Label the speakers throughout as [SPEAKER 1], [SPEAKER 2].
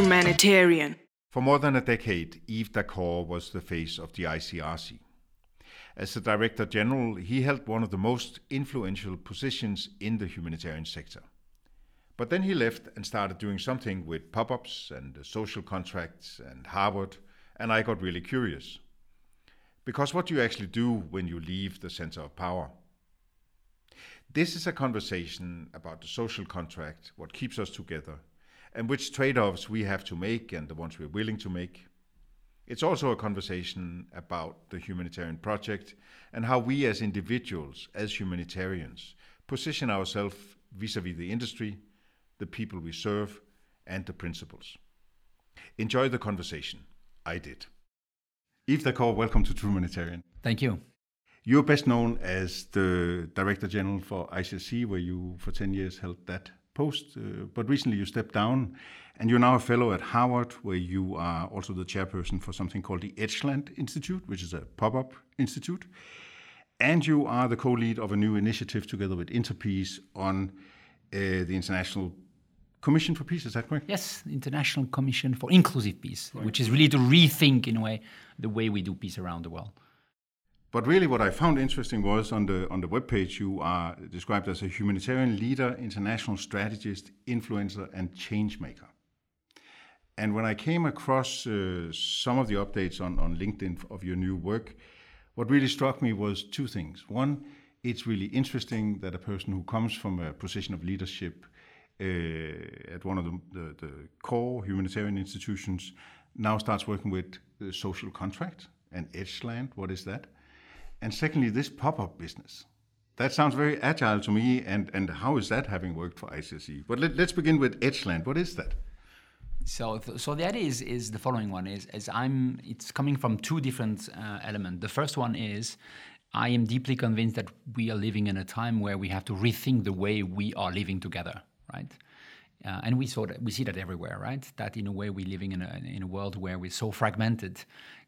[SPEAKER 1] Trumanitarian.
[SPEAKER 2] For more than a decade, Yves Daccord was the face of the ICRC. As the Director General, he held one of the most influential positions in the humanitarian sector. But then he left and started doing something with pop ups and social contracts and Harvard, and I got really curious. Because what do you actually do when you leave the center of power? This is a conversation about the social contract, what keeps us together, and which trade offs we have to make and the ones we're willing to make. It's also a conversation about the humanitarian project and how we as individuals, as humanitarians, position ourselves vis a vis the industry, the people we serve, and the principles. Enjoy the conversation. I did. Yves Daccord, welcome to Trumanitarian.
[SPEAKER 3] Thank you.
[SPEAKER 2] You're best known as the Director General for ICRC, where you for 10 years held that post, uh, but recently you stepped down and you're now a fellow at Harvard, where you are also the chairperson for something called the Edgeland Institute, which is a pop up institute. And you are the co lead of a new initiative together with Interpeace on uh, the International Commission for Peace, is that correct?
[SPEAKER 3] Yes, International Commission for Inclusive Peace, right. which is really to rethink, in a way, the way we do peace around the world.
[SPEAKER 2] But really, what I found interesting was on the on the webpage you are described as a humanitarian leader, international strategist, influencer, and change maker. And when I came across uh, some of the updates on, on LinkedIn of your new work, what really struck me was two things. One, it's really interesting that a person who comes from a position of leadership uh, at one of the, the, the, core humanitarian institutions now starts working with the social contract and Edgeland. What is that? And secondly, this pop-up business. That sounds very agile to me. And, and how is that having worked for ICRC? But let, us begin with Edgeland. What is that?
[SPEAKER 3] So, so the idea is, is the following one is, is I'm, it's coming from two different uh, elements. The first one is I am deeply convinced that we are living in a time where we have to rethink the way we are living together, right? Uh, and we saw that we see that everywhere, right? That in a way we're living in a in a world where we're so fragmented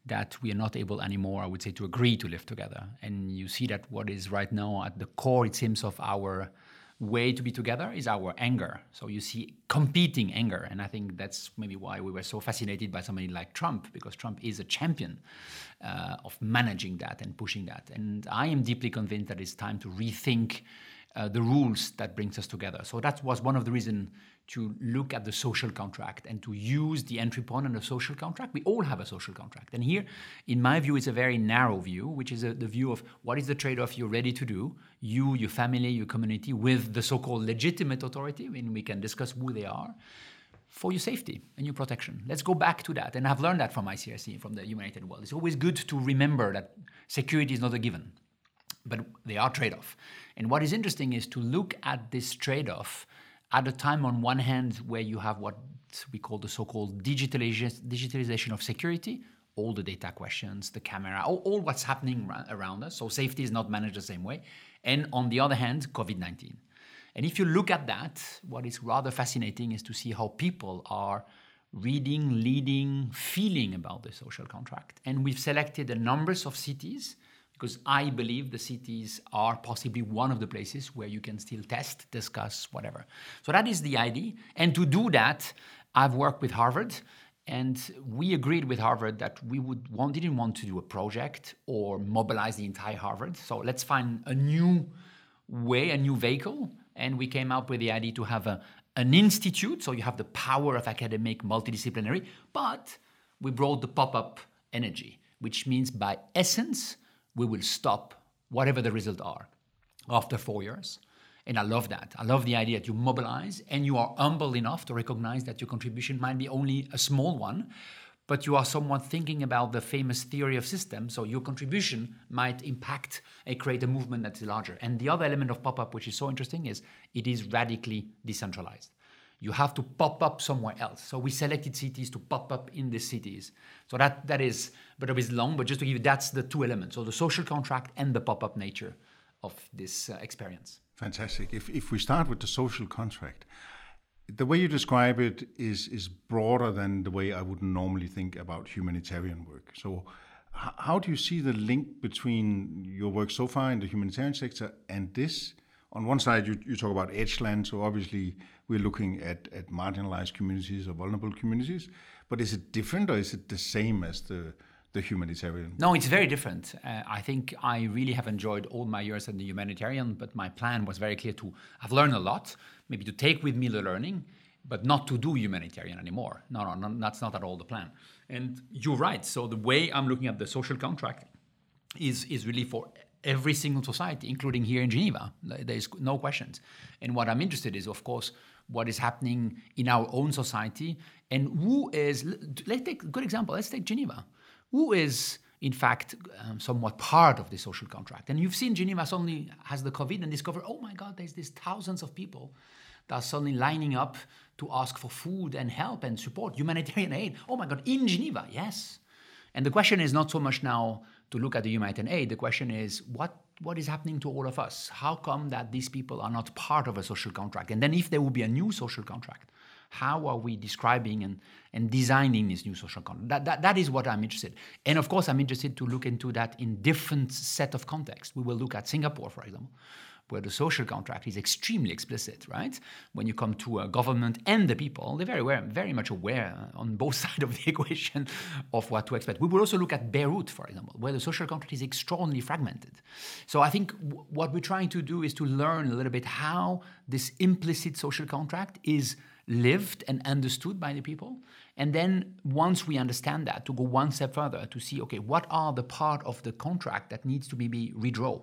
[SPEAKER 3] that we are not able anymore, I would say, to agree to live together. And you see that what is right now at the core, it seems, of our way to be together is our anger. So you see competing anger. And I think that's maybe why we were so fascinated by somebody like Trump, because Trump is a champion uh, of managing that and pushing that. And I am deeply convinced that it's time to rethink uh, the rules that brings us together. So that was one of the reasons to look at the social contract and to use the entry point on the social contract. We all have a social contract. And here, in my view, it's a very narrow view, which is a, the view of what is the trade off you're ready to do, you, your family, your community, with the so called legitimate authority, I mean, we can discuss who they are, for your safety and your protection. Let's go back to that. And I've learned that from ICRC, from the United World. It's always good to remember that security is not a given, but they are trade off. And what is interesting is to look at this trade off at a time on one hand where you have what we call the so-called digitalization of security all the data questions the camera all, all what's happening around us. So safety is not managed the same way. And on the other hand covid-19 and if you look at that what is rather fascinating is to see how people are reading leading feeling about the social contract. And we've selected a numbers of cities because I believe the cities are possibly one of the places where you can still test, discuss, whatever. So that is the idea. And to do that, I've worked with Harvard, and we agreed with Harvard that we would want, didn't want to do a project or mobilize the entire Harvard. So let's find a new way, a new vehicle. And we came up with the idea to have a, an institute, so you have the power of academic multidisciplinary, but we brought the pop up energy, which means by essence, we will stop whatever the results are after four years. And I love that. I love the idea that you mobilize and you are humble enough to recognize that your contribution might be only a small one, but you are someone thinking about the famous theory of systems. So your contribution might impact and create a movement that's larger. And the other element of pop up, which is so interesting, is it is radically decentralized you have to pop up somewhere else. So we selected cities to pop up in the cities. So that that is, but it is long. But just to give you, that's the two elements: so the social contract and the pop-up nature of this uh, experience.
[SPEAKER 2] Fantastic. If if we start with the social contract, the way you describe it is is broader than the way I would normally think about humanitarian work. So. How do you see the link between your work so far in the humanitarian sector and this? on one side, you, you talk about Edgeland, so obviously we're looking at, at marginalized communities or vulnerable communities. But is it different or is it the same as the, the humanitarian?
[SPEAKER 3] No, it's very different. Uh, I think I really have enjoyed all my years in the humanitarian, but my plan was very clear to, I've learned a lot, maybe to take with me the learning, but not to do humanitarian anymore. No, no, no, that's not at all the plan. And you're right. So the way I'm looking at the social contract is, is really for every single society, including here in Geneva. There's no questions. And what I'm interested is, of course, what is happening in our own society and who is, let's take a good example, let's take Geneva. Who is, in fact, um, somewhat part of the social contract? And you've seen Geneva suddenly has the COVID and discover, oh my God, there's these thousands of people that are suddenly lining up to ask for food and help and support, humanitarian aid. Oh my God, in Geneva, yes. And the question is not so much now to look at the humanitarian aid. The question is what what is happening to all of us? How come that these people are not part of a social contract? And then if there will be a new social contract, how are we describing and, and designing this new social contract? That, that, that is what I'm interested. And of course, I'm interested to look into that in different set of contexts. We will look at Singapore, for example, where the social contract is extremely explicit, right? When you come to a government and the people, they're very, aware, very much aware on both sides of the equation of what to expect. We will also look at Beirut, for example, where the social contract is extraordinarily fragmented. So I think w- what we're trying to do is to learn a little bit how this implicit social contract is lived and understood by the people. And then once we understand that, to go one step further to see, okay, what are the part of the contract that needs to be redrawn?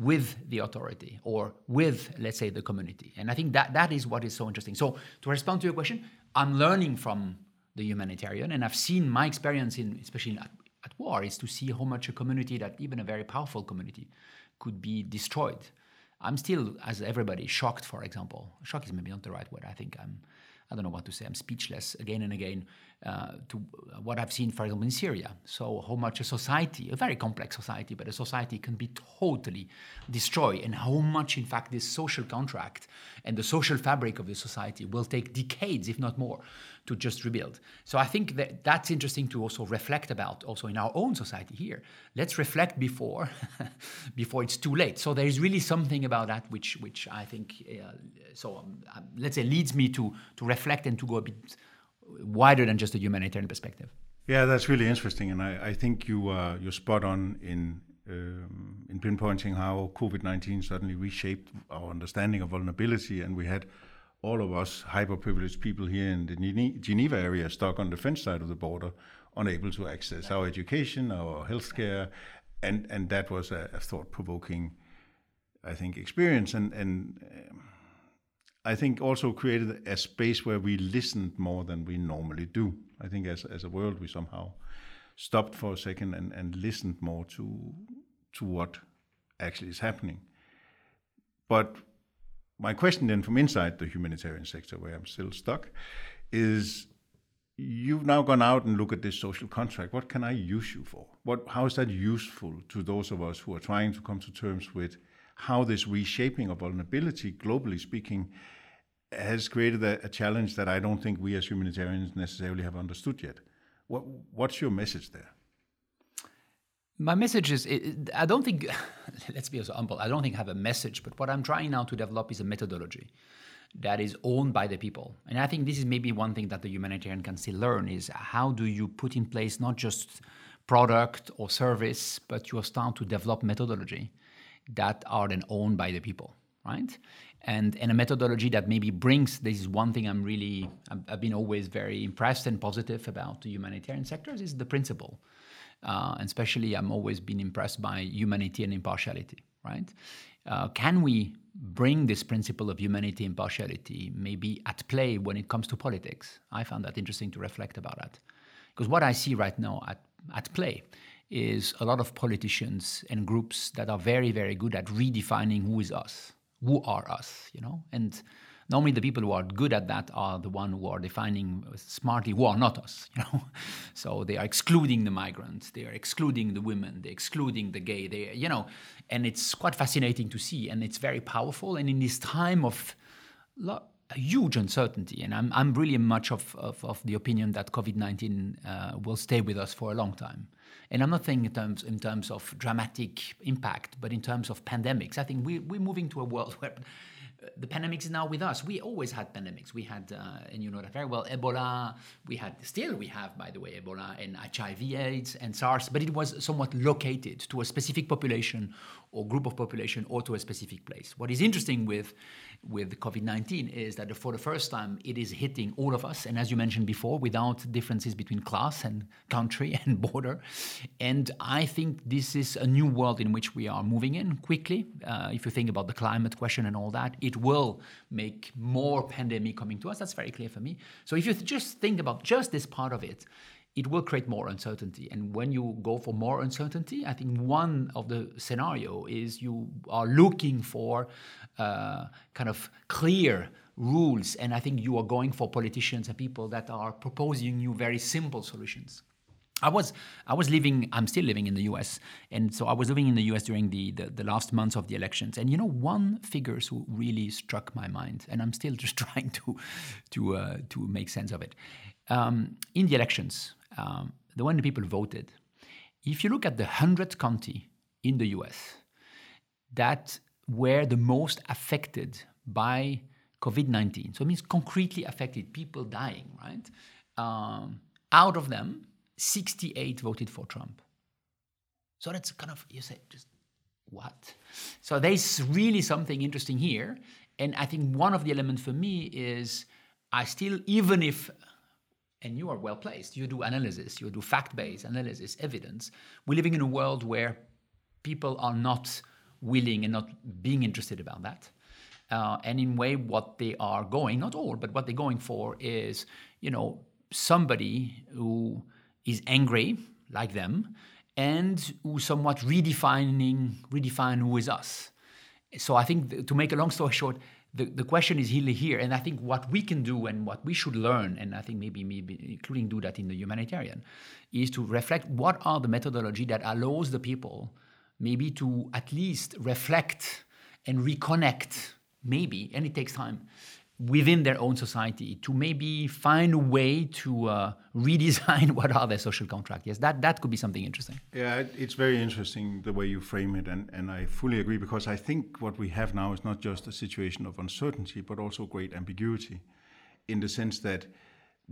[SPEAKER 3] With the authority or with, let's say, the community. And I think that that is what is so interesting. So to respond to your question, I'm learning from the humanitarian, and I've seen my experience in, especially at, at war, is to see how much a community that even a very powerful community could be destroyed. I'm still, as everybody, shocked. For example, shock is maybe not the right word. I think I'm, I don't know what to say. I'm speechless again and again uh, to what I've seen, for example, in Syria. So, how much a society, a very complex society, but a society can be totally destroyed, and how much, in fact, this social contract and the social fabric of the society will take decades, if not more, to just rebuild. So, I think that that's interesting to also reflect about, also in our own society here. Let's reflect before, before it's too late. So, there is really something about that which, which I think, uh, so um, let's say, leads me to to reflect and to go a bit wider than just a humanitarian perspective.
[SPEAKER 2] Yeah, that's really interesting, and I, I think you uh, you're spot on in um, in pinpointing how COVID nineteen suddenly reshaped our understanding of vulnerability, and we had all of us hyper privileged people here in the Geneva area stuck on the French side of the border, unable to access our education, our healthcare, and and that was a, a thought provoking, I think, experience, and and. Um, I think also created a space where we listened more than we normally do. I think as as a world we somehow stopped for a second and, and listened more to to what actually is happening. But my question then from inside the humanitarian sector where I'm still stuck is you've now gone out and look at this social contract. What can I use you for? What how is that useful to those of us who are trying to come to terms with how this reshaping of vulnerability, globally speaking, has created a, a, challenge that I don't think we as humanitarians necessarily have understood yet. What, what's your message there?
[SPEAKER 3] My message is I don't think, let's be so humble, I don't think I have a message, but what I'm trying now to develop is a methodology that is owned by the people. And I think this is maybe one thing that the humanitarian can still learn is how do you put in place not just product or service, but you start to develop methodology that are then owned by the people, right? And, and a methodology that maybe brings this is one thing I'm really I've, been always very impressed and positive about the humanitarian sectors is the principle, uh, and especially I'm always been impressed by humanity and impartiality, right? Uh, can we bring this principle of humanity and impartiality maybe at play when it comes to politics? I found that interesting to reflect about that, because what I see right now at at play is a lot of politicians and groups that are very, very good at redefining who is us, who are us, you know? And normally the people who are good at that are the one who are defining smartly who are not us, you know? So they are excluding the migrants, they are excluding the women, they're excluding the gay, they, you know, and it's quite fascinating to see and it's very powerful. And in this time of a huge uncertainty, and I'm, I'm really much of, of, of the opinion that COVID 19 uh, will stay with us for a long time And I'm not saying in terms in terms of dramatic impact, but in terms of pandemics. I think we, we're moving to a world where the pandemic is now with us. We always had pandemics. We had, uh, and you know that very well, Ebola. We had, still we have, by the way, Ebola and HIV/AIDS and SARS, but it was somewhat located to a specific population or group of population or to a specific place. What is interesting with with COVID 19 is that for the first time it is hitting all of us, and as you mentioned before, without differences between class and country and border. And I think this is a new world in which we are moving in quickly. Uh, if you think about the climate question and all that, it will make more pandemic coming to us. That's very clear for me. So if you just think about just this part of it, it will create more uncertainty. And when you go for more uncertainty, I think one of the scenario is you are looking for uh, kind of clear rules, and I think you are going for politicians and people that are proposing you very simple solutions. I was I was living I'm still living in the US and so I was living in the US during the, the, the last months of the elections and you know one figure who really struck my mind and I'm still just trying to to uh, to make sense of it um, in the elections um, the one the people voted, if you look at the 100th county in the US that were the most affected by COVID 19, so it means concretely affected, people dying, right? Um, out of them, 68 voted for Trump. So that's kind of, you say, just what? So there's really something interesting here. And I think one of the elements for me is I still, even if and you are well placed. You do analysis, you do fact based analysis, evidence. We're living in a world where people are not willing and not being interested about that. Uh, and in way, what they are going, not all, but what they're going for is, you know, somebody who is angry like them and who somewhat redefining redefine who is us. So I think to make a long story short, the, the question is really here. And I think what we can do and what we should learn, and I think maybe, maybe including do that in the humanitarian, is to reflect what are the methodology that allows the people maybe to at least reflect and reconnect, maybe, and it takes time, within their own society to maybe find a way to uh, redesign what are their social contract. Yes, that, that could be something interesting.
[SPEAKER 2] Yeah, it's very interesting the way you frame it, and, and I fully agree because I think what we have now is not just a situation of uncertainty, but also great ambiguity in the sense that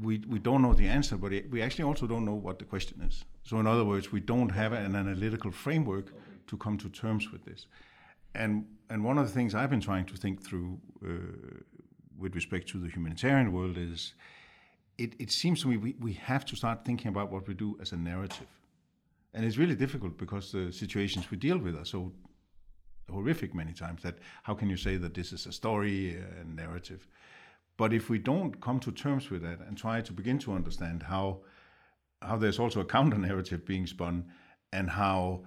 [SPEAKER 2] we, we don't know the answer, but we actually also don't know what the question is. So, in other words, we don't have an analytical framework to come to terms with this. And, and one of the things I've been trying to think through uh, with respect to the humanitarian world is it, it seems to me we, we have to start thinking about what we do as a narrative. And it's really difficult because the situations we deal with are so horrific many times that how can you say that this is a story, a narrative? But if we don't come to terms with that and try to begin to understand how how there's also a counter narrative being spun and how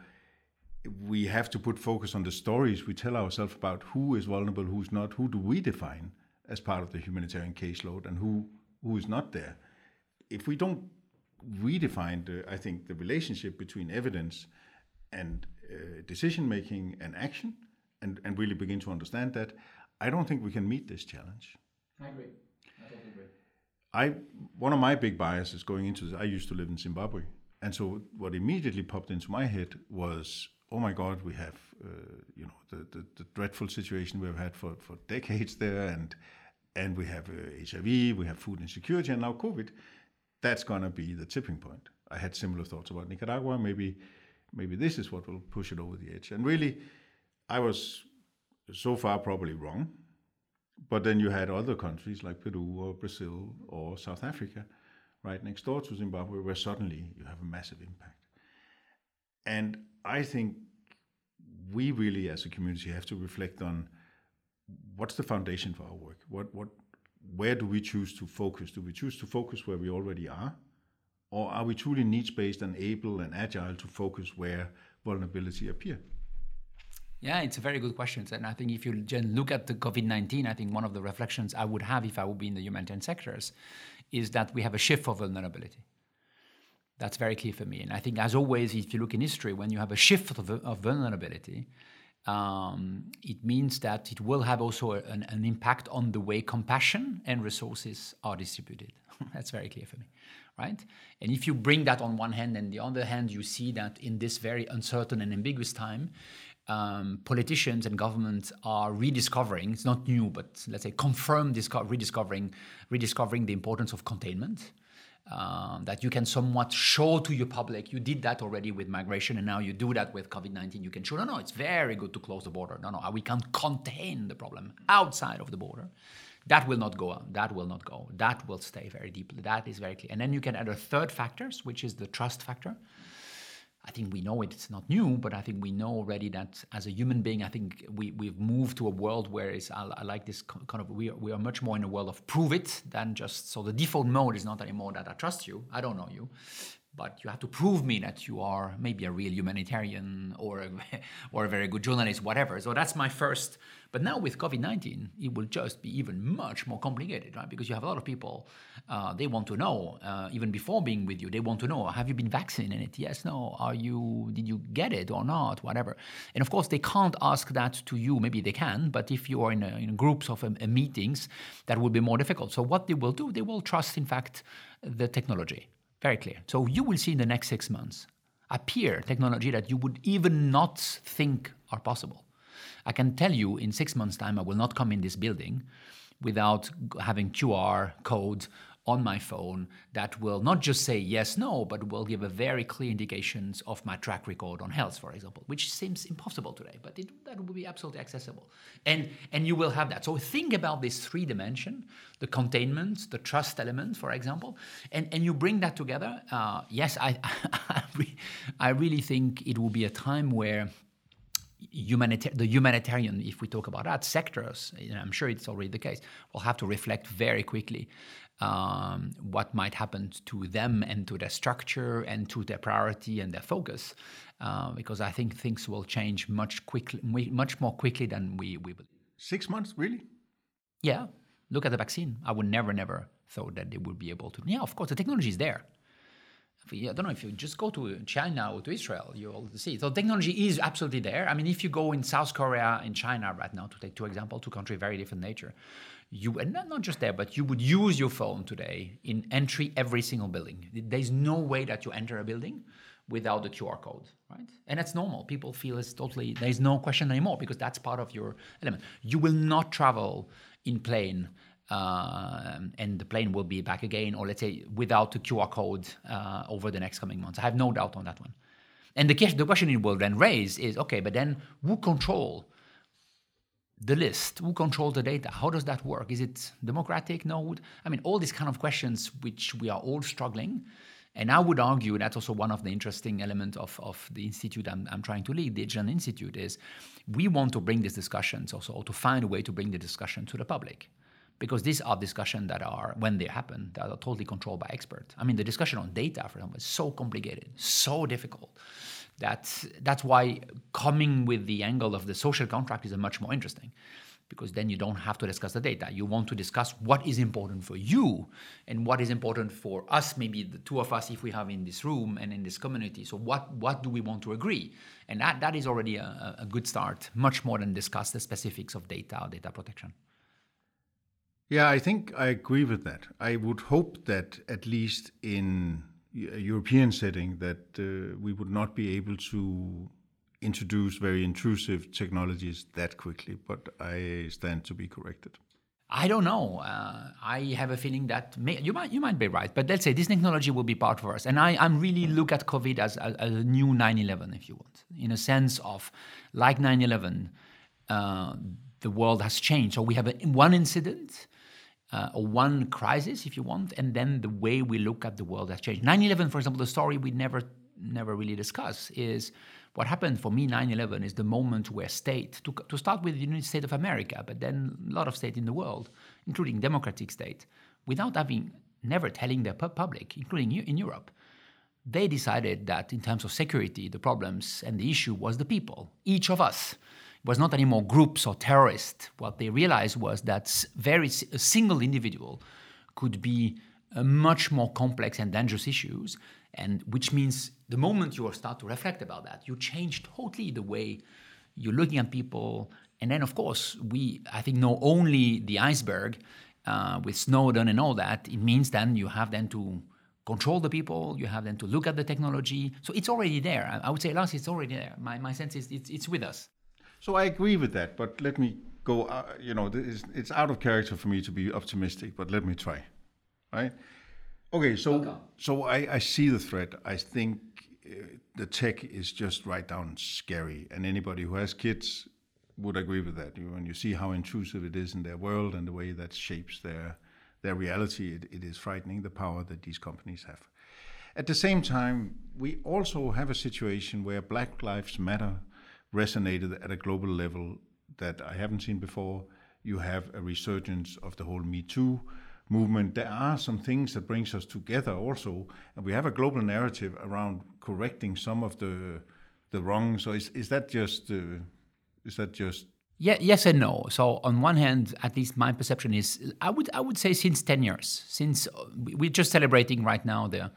[SPEAKER 2] we have to put focus on the stories we tell ourselves about who is vulnerable, who's not, who do we define, as part of the humanitarian caseload and who who is not there. If we don't redefine, the, I think, the relationship between evidence and uh, decision making and action, and, and really begin to understand that, I don't think we can meet this challenge.
[SPEAKER 3] I agree. I totally agree.
[SPEAKER 2] I one of my big biases going into this. I used to live in Zimbabwe, and so what immediately popped into my head was, oh my God, we have uh, you know the, the, the dreadful situation we've had for for decades there, and and we have uh, HIV, we have food insecurity, and now COVID. That's going to be the tipping point. I had similar thoughts about Nicaragua. Maybe, maybe this is what will push it over the edge. And really, I was so far probably wrong. But then you had other countries like Peru or Brazil or South Africa right next door to Zimbabwe where suddenly you have a massive impact. And I think we really, as a community, have to reflect on what's the foundation for our work? What what where do we choose to focus? Do we choose to focus where we already are? Or are we truly needs based and able and agile to focus where vulnerability appear?
[SPEAKER 3] Yeah, it's a very good question. And I think if you look at the COVID 19, I think one of the reflections I would have if I would be in the humanitarian sectors is that we have a shift for vulnerability. That's very clear for me. And I think, as always, if you look in history, when you have a shift of, of vulnerability, um, it means that it will have also an, an, impact on the way compassion and resources are distributed. That's very clear for me, right? And if you bring that on one hand, and the other hand, you see that in this very uncertain and ambiguous time, um, politicians and governments are rediscovering, it's not new, but let's say confirm disco- rediscovering, rediscovering the importance of containment um, that you can somewhat show to your public. You did that already with migration, and now you do that with COVID 19. You can show, no, no, it's very good to close the border. No, no, we can contain the problem outside of the border. That will not go. That will not go. That will stay very deeply. That is very clear. And then you can add a third factor, which is the trust factor. I think we know it, it's not new, but I think we know already that as a human being, I think we, we've moved to a world where it's, I, I like this kind of, we are, we are much more in a world of prove it than just, so the default mode is not anymore that I trust you, I don't know you, but you have to prove me that you are maybe a real humanitarian or a, or a very good journalist, whatever. So that's my first. But now with COVID 19, it will just be even much more complicated, right? Because you have a lot of people, uh, they want to know, uh, even before being with you, they want to know, have you been vaccinated? Yes, no. Are you, did you get it or not? Whatever. And of course, they can't ask that to you. Maybe they can, but if you are in, a, in groups of um, meetings, that will be more difficult. So what they will do, they will trust, in fact, the technology very clear. So you will see in the next six months appear technology that you would even not think are possible. I can tell you in six months' time, I will not come in this building without having QR code on my phone that will not just say yes, no, but will give a very clear indications of my track record on health, for example, which seems impossible today, but it, that will be absolutely accessible. And, and you will have that. So think about this three dimension, the containment, the trust element, for example, and, and you bring that together. Uh, yes, I, I really think it will be a time where humanita- the humanitarian, if we talk about that, sectors, I'm sure it's already the case, will have to reflect very quickly um, what might happen to them and to their structure and to their priority and their focus, uh, because I think things will change much quickly, much more quickly than we, we believe.
[SPEAKER 2] Six months, really?
[SPEAKER 3] Yeah. Look at the vaccine. I would never, never thought that they would be able to. Yeah, of course, the technology is there. I don't know if you just go to China or to Israel, you'll see. So technology is absolutely there. I mean, if you go in South Korea and China right now, to take two examples, two countries very different nature, you and not, not just there, but you would use your phone today in entry every single building. There's no way that you enter a building without the QR code, right? And that's normal. People feel it's totally there's no question anymore because that's part of your element. You will not travel in plane. Uh, and the plane will be back again, or let's say without the QR code uh, over the next coming months. I have no doubt on that one. And the, the question it will then raise is okay, but then who control the list? Who controls the data? How does that work? Is it democratic? No. I mean, all these kind of questions which we are all struggling. And I would argue that's also one of the interesting elements of, of the institute I'm, I'm trying to lead, the Edgeland Institute, is we want to bring these discussions also, to find a way to bring the discussion to the public. Because these are discussions that are, when they happen, that are totally controlled by experts. I mean, the discussion on data, for example, is so complicated, so difficult that's, that's why coming with the angle of the social contract is a much more interesting because then you don't have to discuss the data. You want to discuss what is important for you and what is important for us, maybe the two of us, if we have in this room and in this community. So what, what do we want to agree? And that, that is already a, a good start, much more than discuss the specifics of data or data protection.
[SPEAKER 2] Yeah, I think I agree with that. I would hope that at least in European setting that uh, we would not be able to introduce very intrusive technologies that quickly, but I stand to be corrected.
[SPEAKER 3] I don't know. Uh, I have a feeling that may, you might you might be right, but let's say this technology will be part of us, and I am really look at COVID as, as, a new 9/11, if you want, in a sense of like 9/11, uh, the world has changed. So we have a, one incident uh, one crisis, if you want, and then the way we look at the world has changed. 9 11, for example, the story we never, never really discuss is what happened for me 9 11 is the moment where state, to, to start with the United States of America, but then a lot of states in the world, including democratic states, without having never telling the public, including in Europe, they decided that in terms of security, the problems and the issue was the people, each of us was not anymore groups or terrorists. What they realized was that very a single individual could be a much more complex and dangerous issues, and which means the moment you start to reflect about that, you change totally the way you're looking at people, and then of course we I think know only the iceberg uh, with Snowden and all that. It means then you have then to control the people, you have then to look at the technology. So it's already there. I, I would say, last it's already there. My, my sense is it's, it's with us.
[SPEAKER 2] So I agree with that, but let me go. Uh, you know, it's, it's out of character for me to be optimistic, but let me try. Right? Okay. So so I, I see the threat. I think uh, the tech is just right down scary, and anybody who has kids would agree with that. You, when you see how intrusive it is in their world and the way that shapes their their reality, it, it is frightening the power that these companies have. At the same time, we also have a situation where Black Lives Matter resonated at a global level that I haven't seen before. You have a resurgence of the whole Me Too movement. There are some things that brings us together also, and we have a global narrative around correcting some of the the wrongs. So is is that just uh, is that just
[SPEAKER 3] yeah, yes and no. So on one hand, at least my perception is, I would I would say since ten years, since uh, we're just celebrating right now the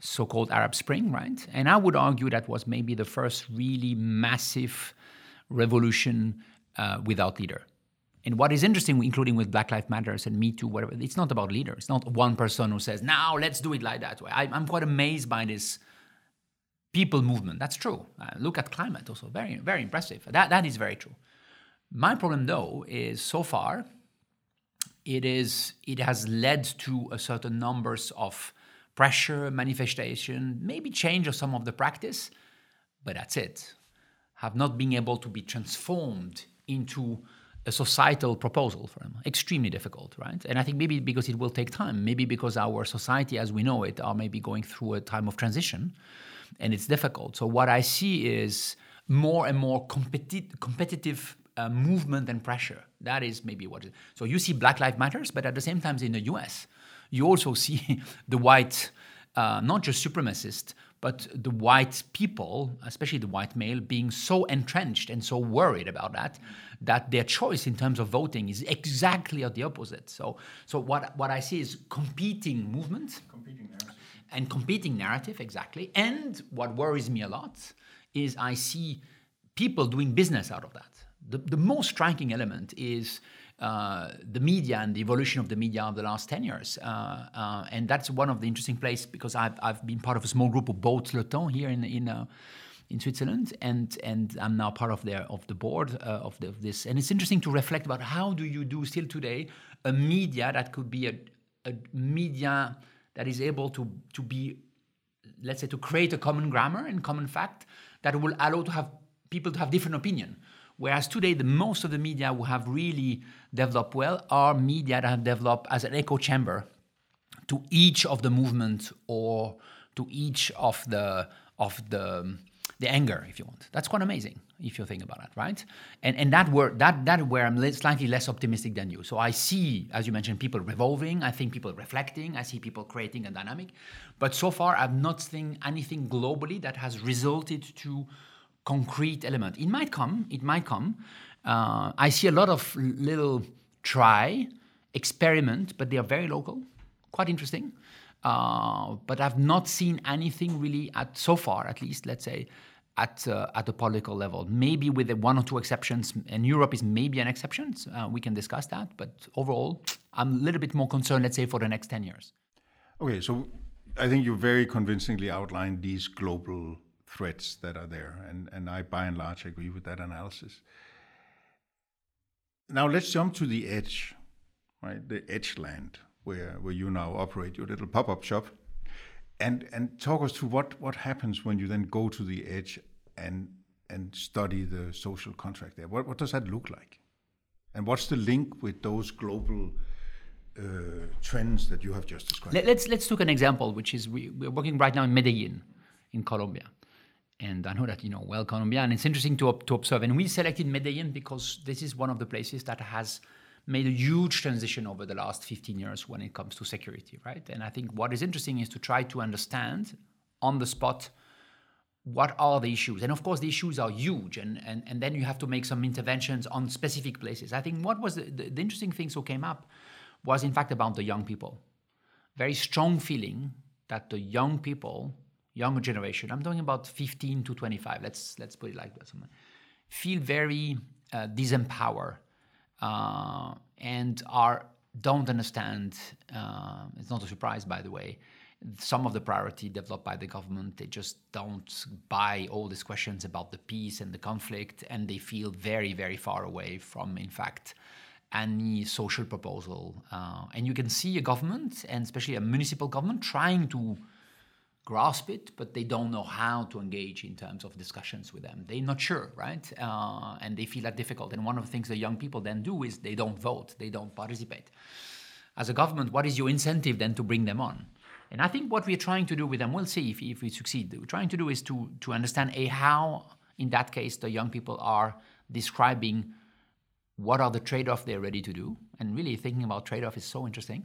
[SPEAKER 3] so-called Arab Spring, right? And I would argue that was maybe the first really massive revolution uh, without leader. And what is interesting, including with Black Lives Matters and Me Too, whatever, it's not about leader. It's not one person who says, "Now let's do it like that." I, I'm quite amazed by this people movement. That's true. Uh, look at climate, also very very impressive. That that is very true. My problem, though, is so far it is it has led to a certain numbers of pressure, manifestation, maybe change of some of the practice, but that's it. Have not been able to be transformed into a societal proposal for them. Extremely difficult, right? And I think maybe because it will take time, maybe because our society as we know it are maybe going through a time of transition and it's difficult. So what I see is more and more competi- competitive uh, movement and pressure. That is maybe what. So you see Black Lives Matters, but at the same time, in the U.S., you also see the white, uh, not just supremacist, but the white people, especially the white male, being so entrenched and so worried about that, that their choice in terms of voting is exactly at the opposite. So, so what what I see is competing movement, competing and competing narrative exactly. And what worries me a lot is I see people doing business out of that the, the most striking element is uh, the media and the evolution of the media of the last 10 years. Uh, uh, and that's one of the interesting places because I've, I've been part of a small group of boats Le Temps here in, in, in Switzerland, and, and I'm now part of, their, of the board uh, of, the, of, this. And it's interesting to reflect about how do you do still today a media that could be a, a media that is able to, to be, let's say, to create a common grammar and common fact that will allow to have people to have different opinion. Whereas today, the most of the media will have really developed well are media that have developed as an echo chamber to each of the movement or to each of the of the the anger, if you want. That's quite amazing if you think about it, right? And and that where that that where I'm slightly less optimistic than you. So I see, as you mentioned, people revolving. I think people reflecting. I see people creating a dynamic. But so far, I've not seen anything globally that has resulted to concrete element. It might come, it might come. Uh, I see a lot of little try, experiment, but they are very local, quite interesting. Uh, but I've not seen anything really at so far, at least, let's say, at uh, at the political level. Maybe with one or two exceptions, and Europe is maybe an exception. Uh, we can discuss that. But overall, I'm a little bit more concerned, let's say, for the next ten years.
[SPEAKER 2] Okay, so I think you very convincingly outlined these global threats that are there. And, and I, by and large, agree with that analysis. Now let's jump to the edge, right? The edge land where, where you now operate your little pop-up shop. And, and talk us through what, what happens when you then go to the edge and, and study the social contract there. What, what does that look like? And what's the link with those global uh, trends that you have just described?
[SPEAKER 3] Let's let's take an example, which is we, we're working right now in Medellin, in Colombia and I know that you know well Colombia, and it's interesting to, to observe. And we selected Medellin because this is one of the places that has made a huge transition over the last 15 years when it comes to security, right? And I think what is interesting is to try to understand on the spot what are the issues. And of course, the issues are huge, and, and, and then you have to make some interventions on specific places. I think what was the, the, the interesting thing so came up was, in fact, about the young people. Very strong feeling that the young people younger generation, I'm talking about 15 to 25, let's, let's put it like that, feel very uh, disempowered uh, and are don't understand. Uh, it's not a surprise, by the way. Some of the priority developed by the government, they just don't buy all these questions about the peace and the conflict, and they feel very, very far away from, in fact, any social proposal. Uh, and you can see a government, and especially a municipal government, trying to grasp it, but they don't know how to engage in terms of discussions with them. They're not sure, right? Uh, and they feel that difficult. And one of the things that young people then do is they don't vote, they don't participate. As a government, what is your incentive then to bring them on? And I think what we're trying to do with them, we'll see if, if we succeed. We're trying to do is to, to understand a how, in that case, the young people are describing what are the trade-offs they're ready to do. And really thinking about trade-off is so interesting.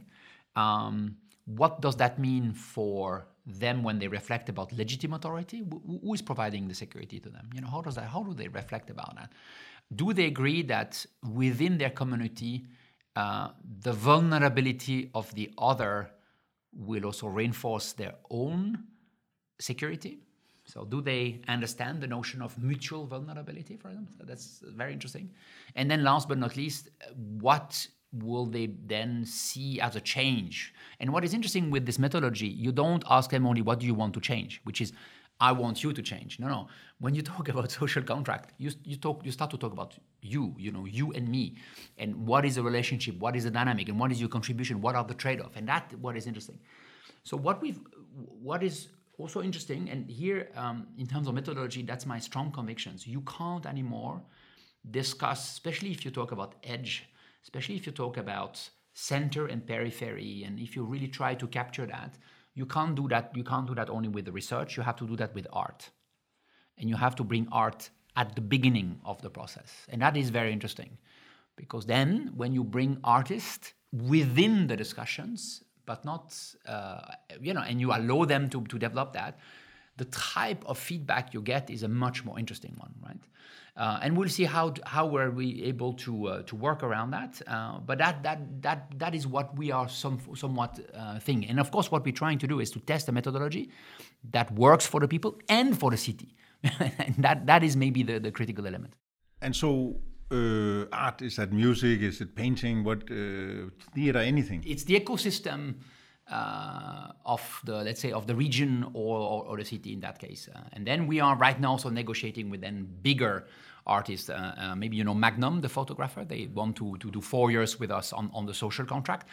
[SPEAKER 3] Um, what does that mean for them when they reflect about legitimate authority? Who is providing the security to them? You know, how does that? How do they reflect about that? Do they agree that within their community, uh, the vulnerability of the other will also reinforce their own security? So, do they understand the notion of mutual vulnerability for? So that's very interesting. And then, last but not least, what will they then see as a change? And what is interesting with this methodology, you don't ask them only what do you want to change, which is I want you to change. No, no. When you talk about social contract, you, you talk you start to talk about you, you know, you and me, and what is the relationship, what is the dynamic, and what is your contribution, what are the trade-off, and that what is interesting. So what we've what is also interesting, and here um, in terms of methodology, that's my strong convictions. You can't anymore discuss, especially if you talk about edge especially if you talk about center and periphery, and if you really try to capture that, you can't do that. You can't do that only with the research. You have to do that with art, and you have to bring art at the beginning of the process, and that is very interesting, because then when you bring artists within the discussions, but not uh, you know, and you allow them to to develop that, the type of feedback you get is a much more interesting one, right? Uh, and we'll see how how were we able to uh, to work around that. Uh, but that that that that is what we are some somewhat uh, thinking. And of course, what we're trying to do is to test a methodology that works for the people and for the city. and that that is maybe the, the critical element.
[SPEAKER 2] And so uh, art is that music is it painting what uh, theater anything
[SPEAKER 3] it's the ecosystem uh, of the let's say of the region or, or, or the city in that case. Uh, and then we are right now also negotiating with then bigger artists. Uh, uh, maybe you know magnum the photographer. They want to, to do four years with us on, on the social contract.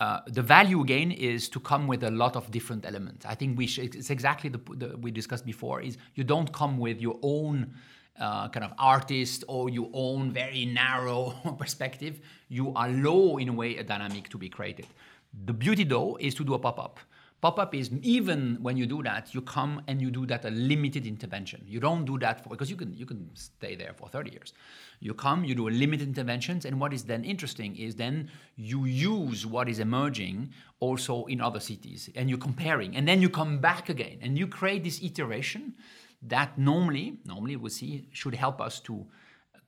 [SPEAKER 3] Uh, the value again is to come with a lot of different elements. I think we it's exactly the, the we discussed before is you don't come with your own uh, kind of artist or your own very narrow perspective, you allow, in a way, a dynamic to be created. The beauty though is to do a pop-up. Pop-up is even when you do that, you come and you do that a limited intervention. You don't do that for because you can you can stay there for 30 years. You come, you do a limited interventions, and what is then interesting is then you use what is emerging also in other cities, and you're comparing, and then you come back again, and you create this iteration that normally, normally we see should help us to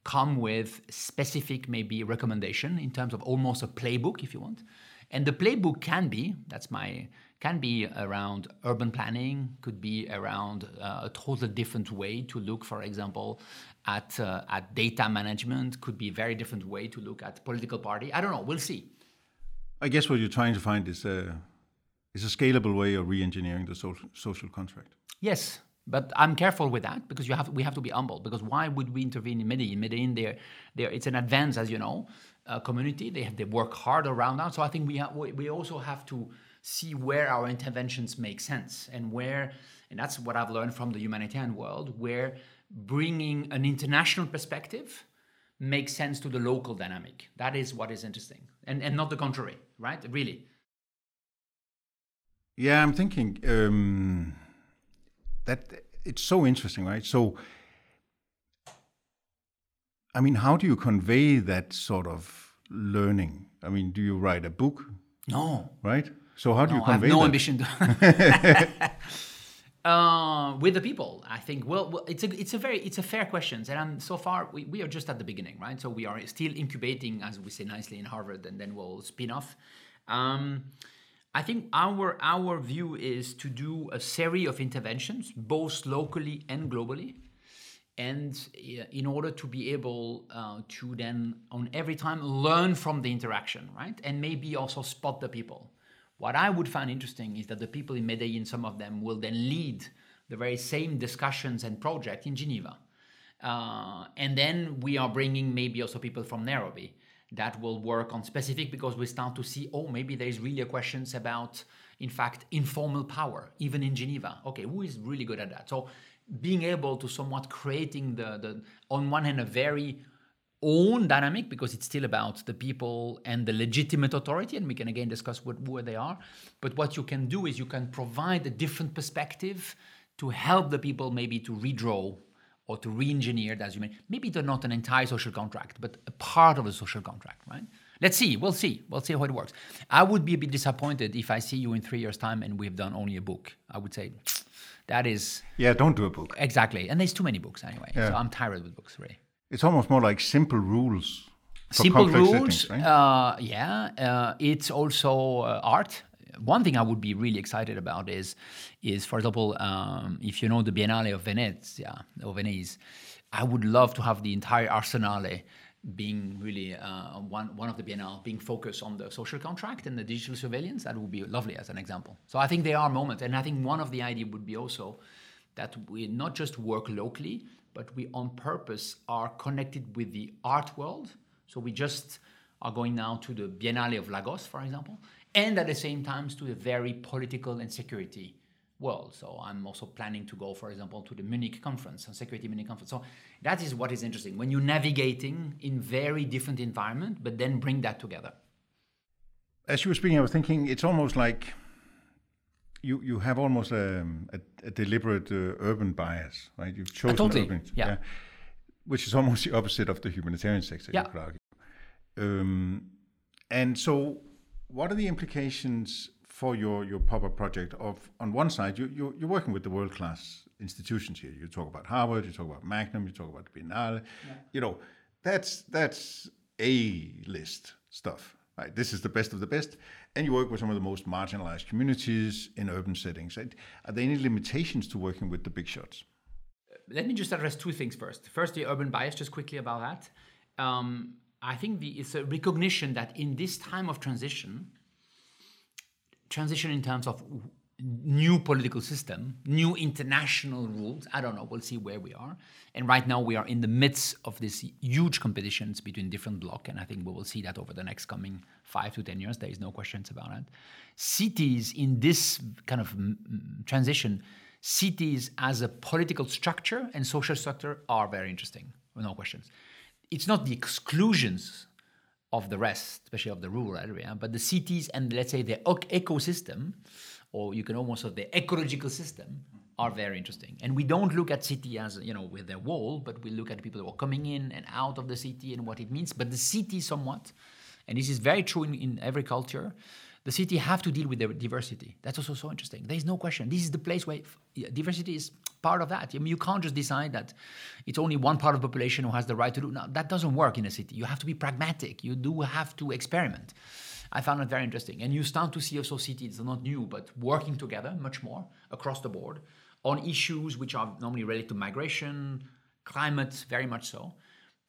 [SPEAKER 3] come with specific maybe recommendation in terms of almost a playbook, if you want and the playbook can be, that's my, can be around urban planning, could be around uh, a totally different way to look, for example, at, uh, at data management, could be a very different way to look at political party. I don't know, we'll see.
[SPEAKER 2] I guess what you're trying to find is a, is a scalable way of re-engineering the social, social contract.
[SPEAKER 3] Yes, but I'm careful with that because you have we have to be humble. Because why would we intervene in Medellin? Medellin, there, there, it's an advance, as you know, uh, community. They have, they work hard around that. So I think we ha- we also have to see where our interventions make sense and where, and that's what I've learned from the humanitarian world, where bringing an international perspective makes sense to the local dynamic. That is what is interesting, and and not the contrary, right? Really.
[SPEAKER 2] Yeah, I'm thinking um, that it's so interesting, right? So I mean, how do you convey that sort of learning? I mean, do you write a book?
[SPEAKER 3] No.
[SPEAKER 2] Right? So how do
[SPEAKER 3] no,
[SPEAKER 2] you convey
[SPEAKER 3] I have no
[SPEAKER 2] that?
[SPEAKER 3] ambition to. uh, with the people, I think. Well, well, it's a it's a very it's a fair question, and I'm, so far we, we are just at the beginning, right? So we are still incubating, as we say nicely in Harvard, and then we'll spin off. Um, I think our our view is to do a series of interventions, both locally and globally, and in order to be able uh, to then on every time learn from the interaction right? And maybe also spot the people. What i would find interesting is that the people in medellin some of them will then lead the very same discussions and project in geneva. Uh, and then we are bringing maybe also people from nairobi that will work on specific because we start to see oh maybe there is really a questions about in fact informal power even in geneva. Okay who is really good at that? So being able to somewhat creating the, the on one hand a very own dynamic because it's still about the people and the legitimate authority and we can again discuss what, where they are. But what you can do is you can provide a different perspective to help the people maybe to redraw or to re-engineer as you mean. Maybe they're not an entire social contract but a part of a social contract right? Let's see. We'll see. We'll see how it works. I would be a bit disappointed if i see you in three years time and we've done only a book. I would say that is
[SPEAKER 2] yeah don't do a book
[SPEAKER 3] exactly and there's too many books anyway yeah. so i'm tired with books really
[SPEAKER 2] it's almost more like simple rules
[SPEAKER 3] simple rules settings, right? uh, yeah uh, it's also uh, art one thing I would be really excited about is, is for example, um, if you know the Biennale of Venice, yeah, or Venice, I would love to have the entire Arsenale being really uh, one, one of the Biennale being focused on the social contract and the digital surveillance, that would be lovely as an example. So I think there are moments, and I think one of the idea would be also that we not just work locally, but we on purpose are connected with the art world. So we just are going now to the Biennale of Lagos, for example, and at the same time to the very political and security world. So I'm also planning to go, for example, to the Munich conference, a security Munich conference. So that is what is interesting when you're navigating in very different environment, but then bring that together.
[SPEAKER 2] As you were speaking, I was thinking it's almost like you you have almost a, a, a deliberate uh, urban bias, right? You've chosen
[SPEAKER 3] totally.
[SPEAKER 2] urban,
[SPEAKER 3] yeah. yeah.
[SPEAKER 2] which is almost the opposite of the humanitarian sector.
[SPEAKER 3] Yeah.
[SPEAKER 2] Um, and so, what are the implications for your your pop-up project of on one side you, you you're working with the world class institutions here. You talk about harvard you talk about magnum you talk about biennale. Yeah. you know that's that's a list stuff right? This is the best of the best. And you work with some of the most marginalized communities in urban settings. Are there any limitations to working with the big shots?
[SPEAKER 3] Let me just address two things first. First the urban bias just quickly about that. Um, i think the, it's a recognition that in this time of transition transition in terms of new political system, new international rules. I don't know. We'll see where we are. And right now we are in the midst of this huge competitions between different blocs, and I think we will see that over the next coming five to ten years. There is no questions about it. Cities in this kind of mm, mm, transition, cities as a political structure and social structure are very interesting. No questions. It's not the exclusions of the rest, especially of the rural area. But the cities and let's say the ecosystem, or you can almost say the ecological system, are very interesting. And we don't look at city as you know with their wall, but we look at people who are coming in and out of the city and what it means. But the city somewhat, and this is very true in, in every culture, the city have to deal with their diversity. That's also so interesting. There is no question. This is the place where diversity is part of that. I mean, you can't just decide that it's only one part of the population who has the right to do. Now, that doesn't work in a city. You have to be pragmatic. You do have to experiment. I found it very interesting. And you start to see also cities, not new, but working together much more across the board on issues which are normally related to migration, climate, very much so.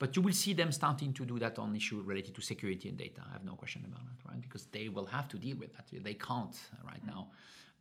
[SPEAKER 3] But you will see them starting to do that on issues related to security and data. I have no question about that, right? Because they will have to deal with that. They can't right now.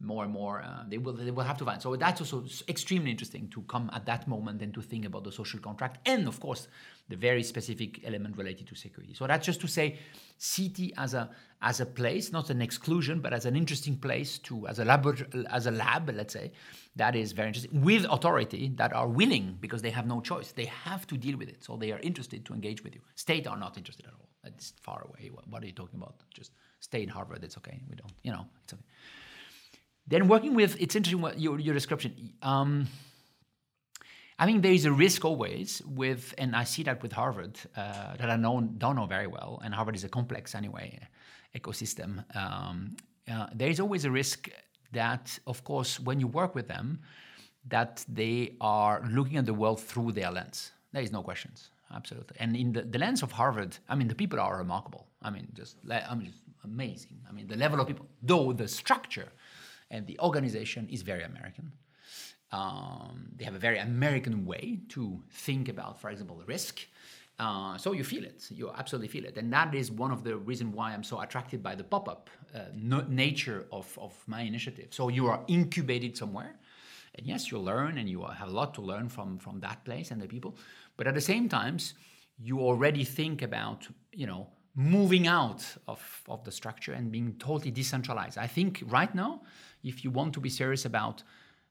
[SPEAKER 3] More and more, uh, they will they will have to find. So that's also extremely interesting to come at that moment and to think about the social contract, and of course, the very specific element related to security. So that's just to say, city as a as a place, not an exclusion, but as an interesting place to as a lab as a lab, let's say, that is very interesting with authority that are willing because they have no choice. They have to deal with it, so they are interested to engage with you. State are not interested at all. It's far away. What are you talking about? Just stay in Harvard. It's okay. We don't. You know, it's okay. Then working with, it's interesting what your your description. Um, I think there is a risk always with, and I see that with Harvard uh, that I know, don't know very well, and Harvard is a complex anyway ecosystem. Um, uh, there is always a risk that, of course, when you work with them, that they are looking at the world through their lens. There is no questions, absolutely. And in the, the lens of Harvard, I mean, the people are remarkable. I mean, just I mean, amazing. I mean, the level of people, though the structure and the organization is very American. Um, they have a very American way to think about, for example, risk. Uh, so you feel it, you absolutely feel it, and that is one of the reasons why I'm so attracted by the pop-up uh, no- nature of, of my initiative. So you are incubated somewhere, and yes, you learn, and you have a lot to learn from from that place and the people. But at the same times, you already think about you know moving out of, of the structure and being totally decentralized. I think right now, if you want to be serious about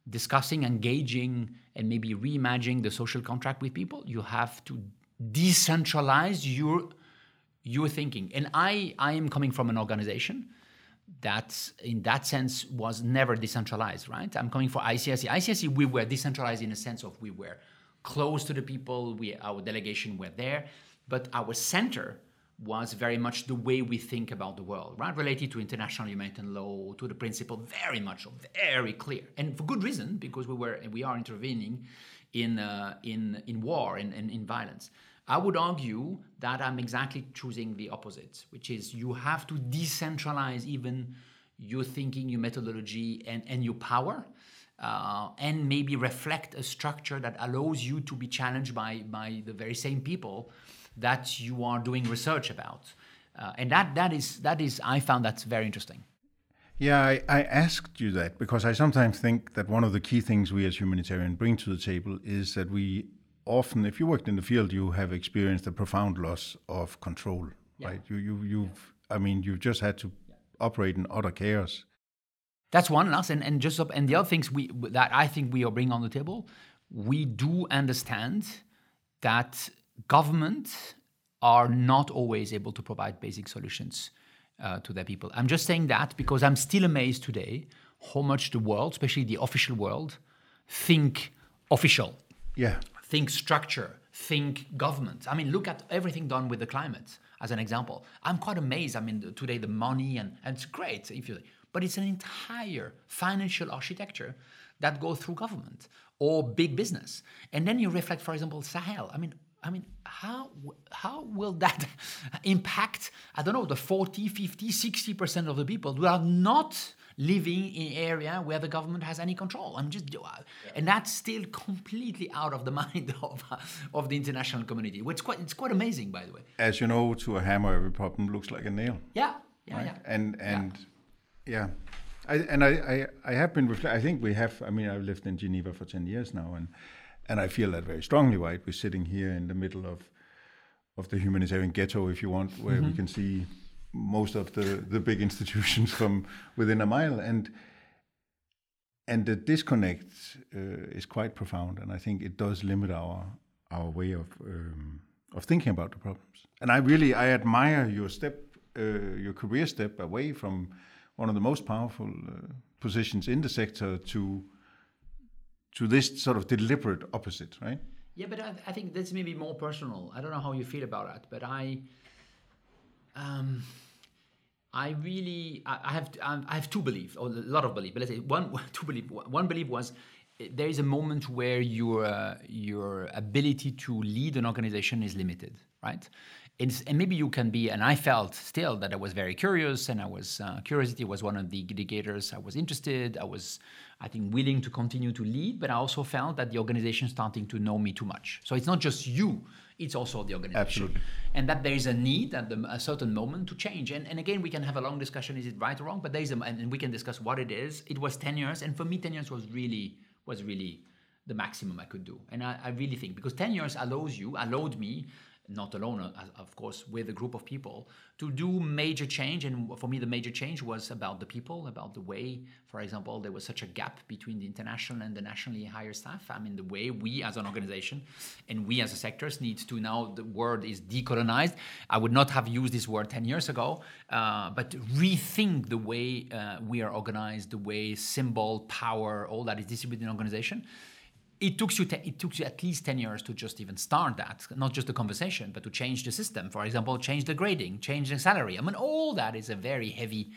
[SPEAKER 3] discussing, engaging, and maybe reimagining the social contract with people, you have to decentralize your your thinking. And I I am coming from an organization that in that sense was never decentralized, right? I'm coming from ICRC. ICRC we were decentralized in a sense of we were close to the people, we our delegation were there, but our center was very much the way we think about the world, right? Related to international humanitarian law, to the principle, very much, very clear, and for good reason, because we were we are intervening in uh, in in war and in, in, in violence. I would argue that I'm exactly choosing the opposite, which is you have to decentralize even your thinking, your methodology, and, and your power, uh, and maybe reflect a structure that allows you to be challenged by, by the very same people that you are doing research about. Uh, and that, that, is, that is, I found that's very interesting.
[SPEAKER 2] Yeah, I, I, asked you that because I sometimes think that one of the key things we as humanitarians bring to the table is that we often, if you worked in the field, you have experienced a profound loss of control, yeah. right? You, you, you've, I mean, you've just had to yeah. operate in utter chaos.
[SPEAKER 3] That's one loss, and and just and the other things we that I think we are bringing on the table, we do understand that government are not always able to provide basic solutions uh, to their people. I'm just saying that because I'm still amazed today how much the world, especially the official world, think official.
[SPEAKER 2] Yeah
[SPEAKER 3] think structure, think government. I mean, look at everything done with the climate as an example. I'm quite amazed. I mean, today the money and, and it's great if you, but it's an entire financial architecture that goes through government or big business. And then you reflect, for example, Sahel. I mean, I mean, how how will that impact? I don't know the 40, 50, 60 percent of the people who are not living in area where the government has any control. I'm just, uh, yeah. and that's still completely out of the mind of, uh, of the international community. Which quite, it's quite amazing, by the way.
[SPEAKER 2] As you know, to a hammer, every problem looks like a nail.
[SPEAKER 3] Yeah, yeah, right? yeah.
[SPEAKER 2] And and yeah. yeah. I, and I, I, I have been I think we have. I mean, I've lived in Geneva for ten years now, and and I feel that very strongly. Right, we're sitting here in the middle of of the humanitarian ghetto, if you want, where mm-hmm. we can see most of the, the big institutions from within a mile. And and the disconnect uh, is quite profound, and I think it does limit our our way of um, of thinking about the problems. And I really I admire your step, uh, your career step away from one of the most powerful uh, positions in the sector to to this sort of deliberate opposite, right?
[SPEAKER 3] Yeah, but I, I think that's maybe more personal. I don't know how you feel about that, but I. Um, I really I have I have two beliefs or a lot of belief. But let's say one two belief. One belief was there is a moment where your uh, your ability to lead an organization is limited, right? It's, and maybe you can be. And I felt still that I was very curious, and I was uh, curiosity was one of the indicators. I was interested. I was I think willing to continue to lead, but I also felt that the organization starting to know me too much. So it's not just you it's also the organization.
[SPEAKER 2] Absolutely.
[SPEAKER 3] And that there is a need at the, a certain moment to change. And, and again, we can have a long discussion, is it right or wrong? But there is a, and we can discuss what it is. It was 10 years. And for me, 10 years was really, was really the maximum I could do. And I, I really think, because 10 years allows you, allowed me not alone, uh, of course, with a group of people to do major change. And for me, the major change was about the people, about the way, for example, there was such a gap between the international and the nationally higher staff. I mean, the way we as an organization and we as a sectors need to now, the word is decolonized. I would not have used this word 10 years ago, uh, but rethink the way uh, we are organized, the way symbol, power, all that is distributed in organization it took you te- it took you at least 10 years to just even start that. Not just the conversation but to change the system. For example change the grading change the salary. I mean all that is a very heavy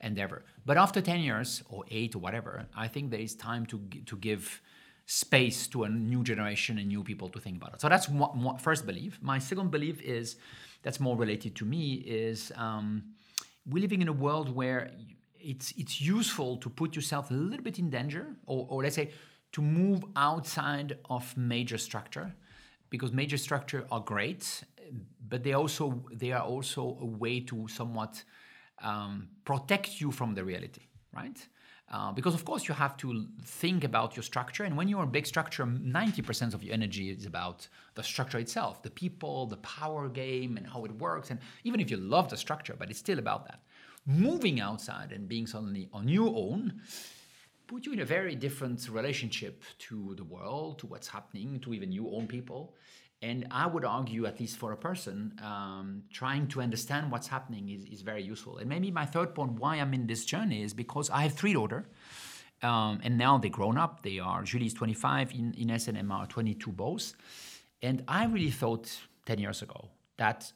[SPEAKER 3] endeavor. But after 10 years or 8 or whatever i think there is time to to give space to a new generation and new people to think about it. So that's one first belief. My second belief is that's more related to me is um, we're living in a world where it's it's useful to put yourself a little bit in danger or, or let's say to move outside of major structure because major structure are great, but they also they are also a way to somewhat um, protect you from the reality, right? Uh, because of course you have to think about your structure, and when you're a big structure, 90% of your energy is about the structure itself, the people, the power game, and how it works. And even if you love the structure, but it's still about that. Moving outside and being suddenly on your own put you in a very different relationship to the world, to what's happening, to even your own people. And I would argue, at least for a person, um, trying to understand what's happening is, is very useful. And maybe my third point why I'm in this journey is because I have three daughters. Um, and now they're grown up. They are, Julie is 25, in, Ines and Emma are 22 both. And I really thought 10 years ago that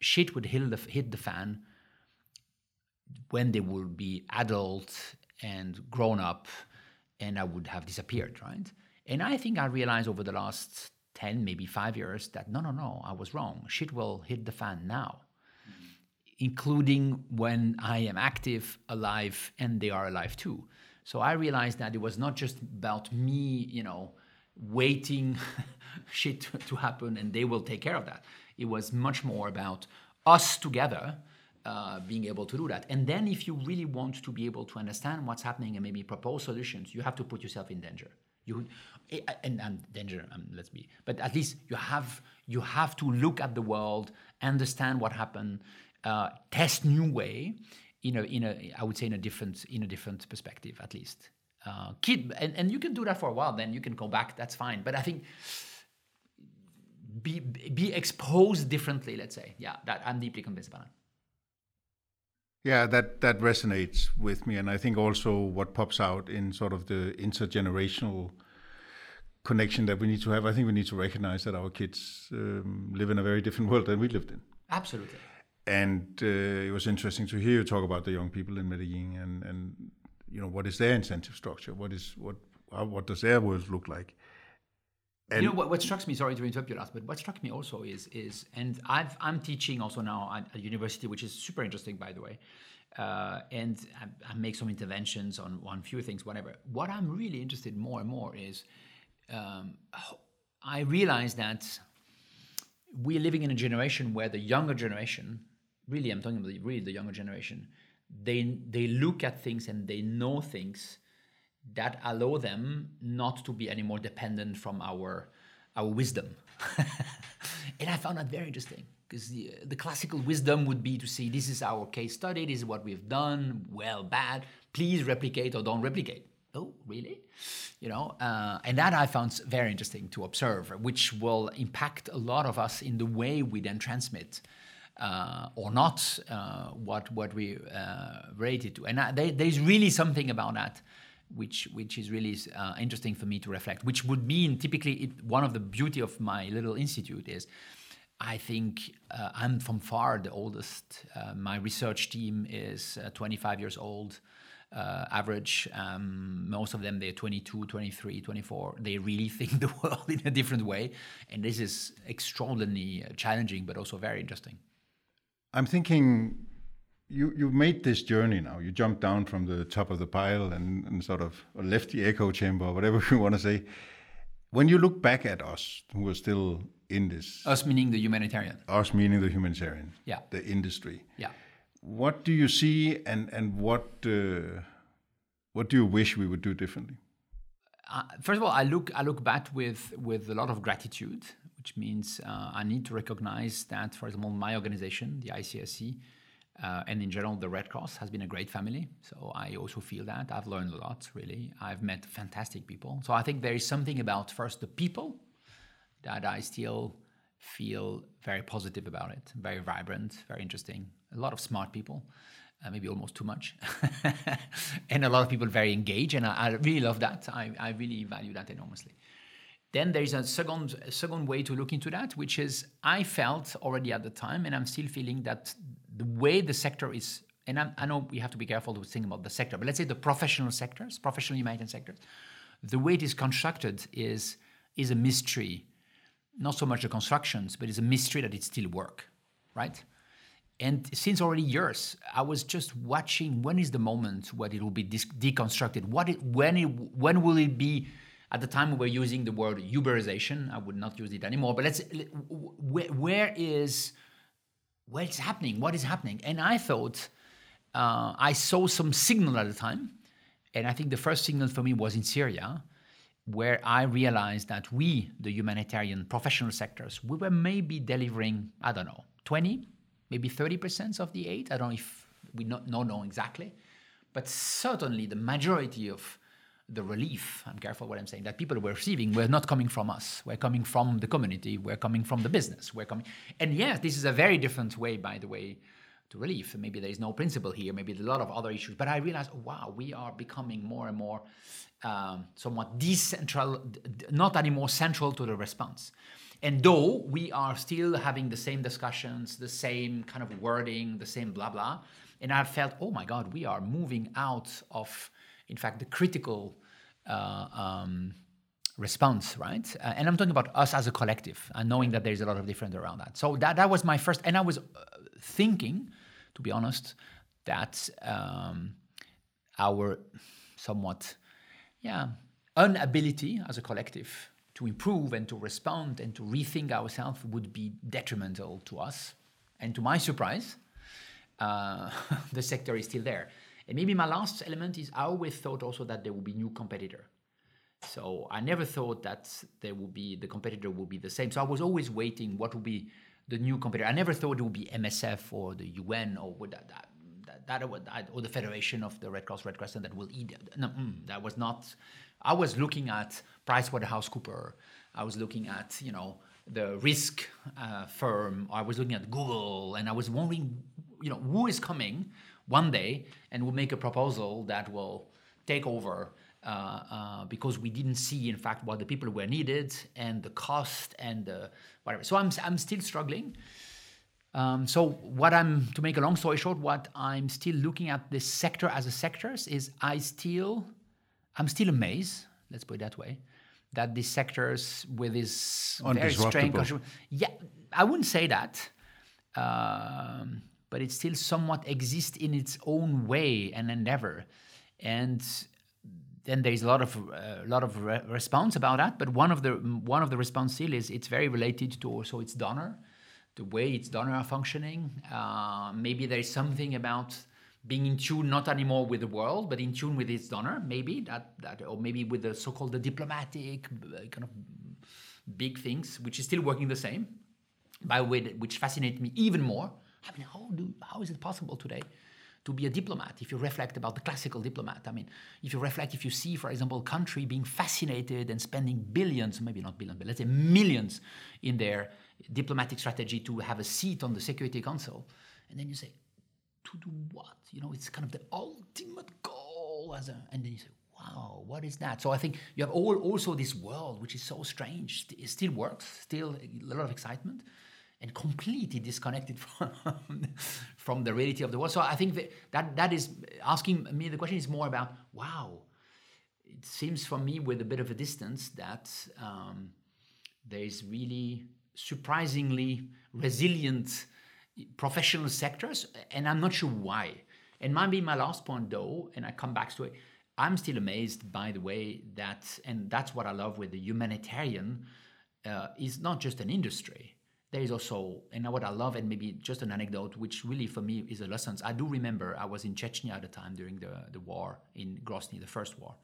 [SPEAKER 3] shit would hit the, hit the fan when they would be adult and grown up and I would have disappeared, right? And I think I realized over the last 10, maybe five years that no, no, no, I was wrong. Shit will hit the fan now, mm-hmm. including when I am active, alive, and they are alive too. So I realized that it was not just about me, you know, waiting shit to, to happen and they will take care of that. It was much more about us together uh, being able to do that. And then, if you really want to be able to understand what's happening and maybe propose solutions, you have to put yourself in danger. You eh, and, and danger. Um, let's be. But at least you have you have to look at the world, understand what happened, uh, test new way. In a, in a, I would say in a different in a different perspective at least. Uh, kid, and, and you can do that for a while. Then you can go back. That's fine. But I think be be exposed differently. Let's say, yeah, that I'm deeply convinced about it.
[SPEAKER 2] Yeah, that that resonates with me, and I think also what pops out in sort of the intergenerational connection that we need to have. I think we need to recognize that our kids um, live in a very different world than we lived in.
[SPEAKER 3] Absolutely.
[SPEAKER 2] And uh, it was interesting to hear you talk about the young people in Medellin and and you know what is their incentive structure? What is what how, what does their world look like?
[SPEAKER 3] And you know what, what struck me? Sorry to interrupt you, last, but what struck me also is is and I've, I'm teaching also now at a university, which is super interesting, by the way. Uh, and I, I, make some interventions on on few things, whatever. What I'm really interested more and more is um, I realize that we're living in a generation where the younger generation, really, I'm talking about really the younger generation, they they look at things and they know things that allow them not to be any more dependent from our our wisdom. and I found that very interesting because the, the classical wisdom would be to say, this is our case study, this is what we've done, well, bad, please replicate or don't replicate. Oh, really? You know, uh, and that I found very interesting to observe, which will impact a lot of us in the way we then transmit uh, or not uh, what what we uh, related to. And I, they, there's really something about that which which is really uh, interesting for me to reflect. Which would mean typically it, one of the beauty of my little institute is. I think uh, I'm from far the oldest. Uh, my research team is uh, 25 years old, uh, average. Um, most of them, they're 22, 23, 24. They really think the world in a different way. And this is extraordinarily uh, challenging, but also very interesting.
[SPEAKER 2] I'm thinking you you made this journey now. You jumped down from the top of the pile and, and sort of left the echo chamber, whatever you want to say. When you look back at us, who are still in this,
[SPEAKER 3] us meaning the humanitarian,
[SPEAKER 2] us meaning the humanitarian,
[SPEAKER 3] yeah,
[SPEAKER 2] the industry,
[SPEAKER 3] yeah.
[SPEAKER 2] What do you see, and and what uh, what do you wish we would do differently?
[SPEAKER 3] Uh, first of all, I look I look back with with a lot of gratitude, which means uh, I need to recognize that, for example, my organization, the ICRC, uh, and in general, the Red Cross has been a great family. So I also feel that. I've learned a lot, really. I've met fantastic people. So I think there is something about first the people that I still feel very positive about it, very vibrant, very interesting. A lot of smart people, uh, maybe almost too much. and a lot of people very engaged. And I, I really love that. I, I really value that enormously. Then there is a second, a second way to look into that, which is I felt already at the time, and I'm still feeling that the way the sector is, and I, I know we have to be careful to think about the sector, but let's say the professional sectors, professional humanitarian sectors, the way it is constructed is is a mystery. Not so much the constructions, but it's a mystery that it still work, right? And since already years, I was just watching when is the moment when it will be deconstructed. What it, when it, when will it be at the time we were using the word Uberization. I would not use it anymore. But let's where, where is where it's happening? What is happening? And I thought uh, I saw some signal at the time, and I think the first signal for me was in Syria, where I realized that we, the humanitarian professional sectors, we were maybe delivering I don't know 20, maybe 30 percent of the aid. I don't know if we don't know exactly, but certainly the majority of the relief, I'm careful what I'm saying, that people were receiving were not coming from us. We're coming from the community. We're coming from the business. We're coming, and yes, this is a very different way, by the way, to relief. Maybe there is no principle here. Maybe there's a lot of other issues. But I realized, wow, we are becoming more and more um, somewhat decentral, not anymore central to the response. And though we are still having the same discussions, the same kind of wording, the same blah blah, and I felt, oh my God, we are moving out of in fact, the critical uh, um, response, right? Uh, and I'm talking about us as a collective, and knowing that there's a lot of difference around that. So that that was my first, and I was uh, thinking, to be honest, that um, our somewhat, yeah, inability as a collective to improve and to respond and to rethink ourselves would be detrimental to us. And to my surprise, uh, the sector is still there. And maybe my last element is I always thought also that there will be new competitor. So I never thought that there would be the competitor will be the same. So I was always waiting what would be the new competitor. I never thought it would be MSF or the UN or that, that that, that, or the Federation of the Red Cross Red Crescent that will eat. No, mm, that was not. I was looking at PricewaterhouseCooper. I was looking at you know the risk uh, firm. I was looking at Google, and I was wondering, you know, who is coming one day and we'll make a proposal that will take over uh, uh, because we didn't see, in fact, what the people were needed and the cost and the whatever. So I'm, I'm still struggling. Um, so what I'm to make a long story short, what I'm still looking at this sector as a sectors is I still I'm still amazed. Let's put it that way. That these sectors with this very strange, yeah, I wouldn't say that. Um, but it still somewhat exists in its own way and endeavor. And then there's a lot of a uh, lot of re- response about that. But one of the one of the response still is it's very related to also its donor, the way its donor are functioning. Uh, maybe there is something about being in tune not anymore with the world, but in tune with its donor. Maybe that that or maybe with the so-called the diplomatic uh, kind of big things, which is still working the same. By the way, which fascinates me even more I mean, how, do, how is it possible today to be a diplomat if you reflect about the classical diplomat? I mean, if you reflect, if you see, for example, a country being fascinated and spending billions, maybe not billions, but let's say millions in their diplomatic strategy to have a seat on the Security Council, and then you say, to do what? You know, it's kind of the ultimate goal as a, and then you say, wow, what is that? So I think you have all, also this world which is so strange. It still works, still a lot of excitement and completely disconnected from, from the reality of the world. So I think that, that is asking me the question is more about wow. It seems for me with a bit of a distance that um, there is really surprisingly resilient professional sectors, and I'm not sure why. And might be my last point though, and I come back to it. I'm still amazed by the way that, and that's what I love with the humanitarian, uh, is not just an industry there is also, and what I love, and maybe just an anecdote, which really for me is a lesson. I do remember I was in Chechnya at the time during the, the war in Grozny, the first war.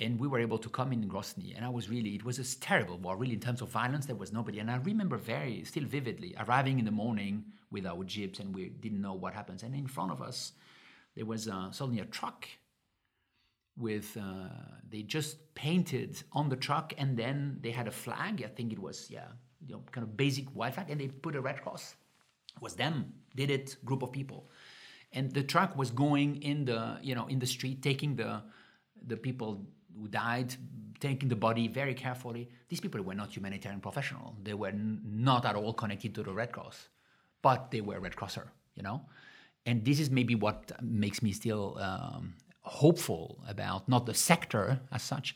[SPEAKER 3] And we were able to come in Grozny, and I was really, it was a terrible war, really, in terms of violence. There was nobody. And I remember very, still vividly, arriving in the morning with our jeeps, and we didn't know what happens. And in front of us, there was uh, suddenly a truck with uh, they just painted on the truck and then they had a flag i think it was yeah you know, kind of basic flag, and they put a red cross. It was them did it, group of people, and the truck was going in the you know in the street, taking the the people who died, taking the body very carefully. These people were not humanitarian professional. They were n- not at all connected to the Red Cross, but they were Red Crosser, you know. And this is maybe what makes me still um, hopeful about not the sector as such,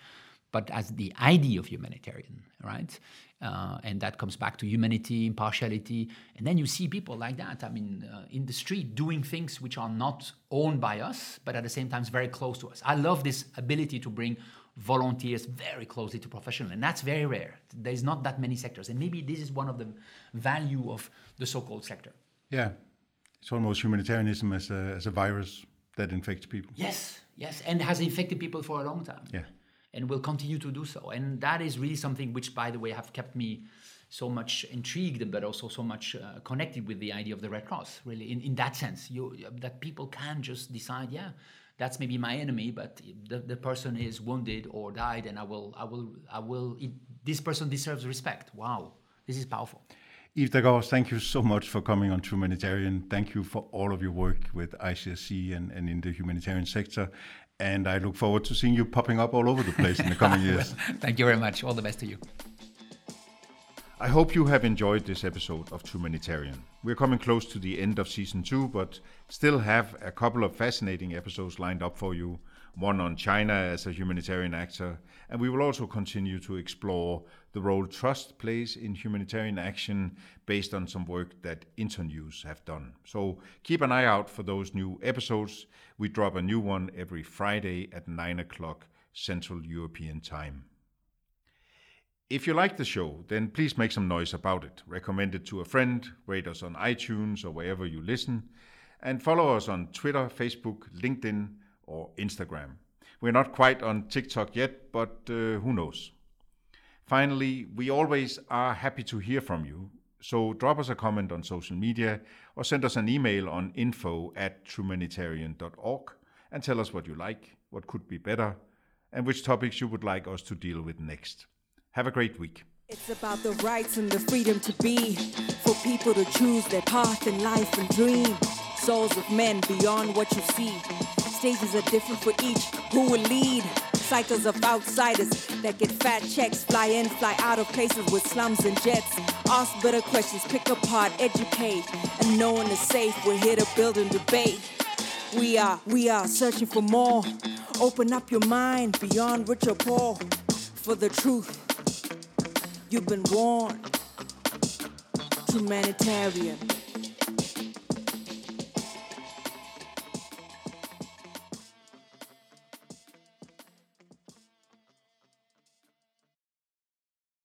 [SPEAKER 3] but as the idea of humanitarian, right? Uh, and that comes back to humanity, impartiality. And then you see people like that, I mean, uh, in the street doing things which are not owned by us, but at the same time very close to us. I love this ability to bring volunteers very closely to professional, and that's very rare. There's not that many sectors, and maybe this is one of the value of the so-called sector.
[SPEAKER 2] Yeah, it's almost humanitarianism as a, as a virus that infects people.
[SPEAKER 3] Yes, yes, and has infected people for a long time.
[SPEAKER 2] Yeah,
[SPEAKER 3] and will continue to do so. And that is really something which, by the way, have kept me so much intrigued, but also so much uh, connected with the idea of the Red Cross. Really, in, in that sense, you that people can just decide, yeah, that's maybe my enemy, but the, the person is wounded or died, and I will, I will, I will. It, this person deserves respect. Wow, this is powerful.
[SPEAKER 2] Yves Daccord, thank you so much for coming on Trumanitarian. Thank you for all of your work with ICRC and, and in the humanitarian sector. And I look forward to seeing you popping up all over the place in the coming years.
[SPEAKER 3] thank you very much. All the best to you.
[SPEAKER 2] I hope you have enjoyed this episode of Trumanitarian. We're coming close to the end of season two, but still have a couple of fascinating episodes lined up for you. One on China as a humanitarian actor, and we will also continue to explore the role trust plays in humanitarian action based on some work that Internews have done. So keep an eye out for those new episodes. We drop a new one every Friday at 9 o'clock Central European Time. If you like the show, then please make some noise about it. Recommend it to a friend, rate us on iTunes or wherever you listen, and follow us on Twitter, Facebook, LinkedIn, or Instagram. We're not quite on TikTok yet, but uh, who knows? Finally, we always are happy to hear from you, so drop us a comment on social media or send us an email on info at trumanitarian.org and tell us what you like, what could be better, and which topics you would like us to deal with next. Have a great week.
[SPEAKER 1] It's about the rights and the freedom to be, for people to choose their path in life and dream. Souls of men beyond what you see. Stages are different for each. Who will lead? Cycles of outsiders that get fat checks, fly in, fly out of places with slums and jets. Ask better questions, pick apart, educate, and no one is safe. We're here to build and debate. We are, we are searching for more. Open up your mind beyond rich or poor for the truth. You've been warned. Trumanitarian.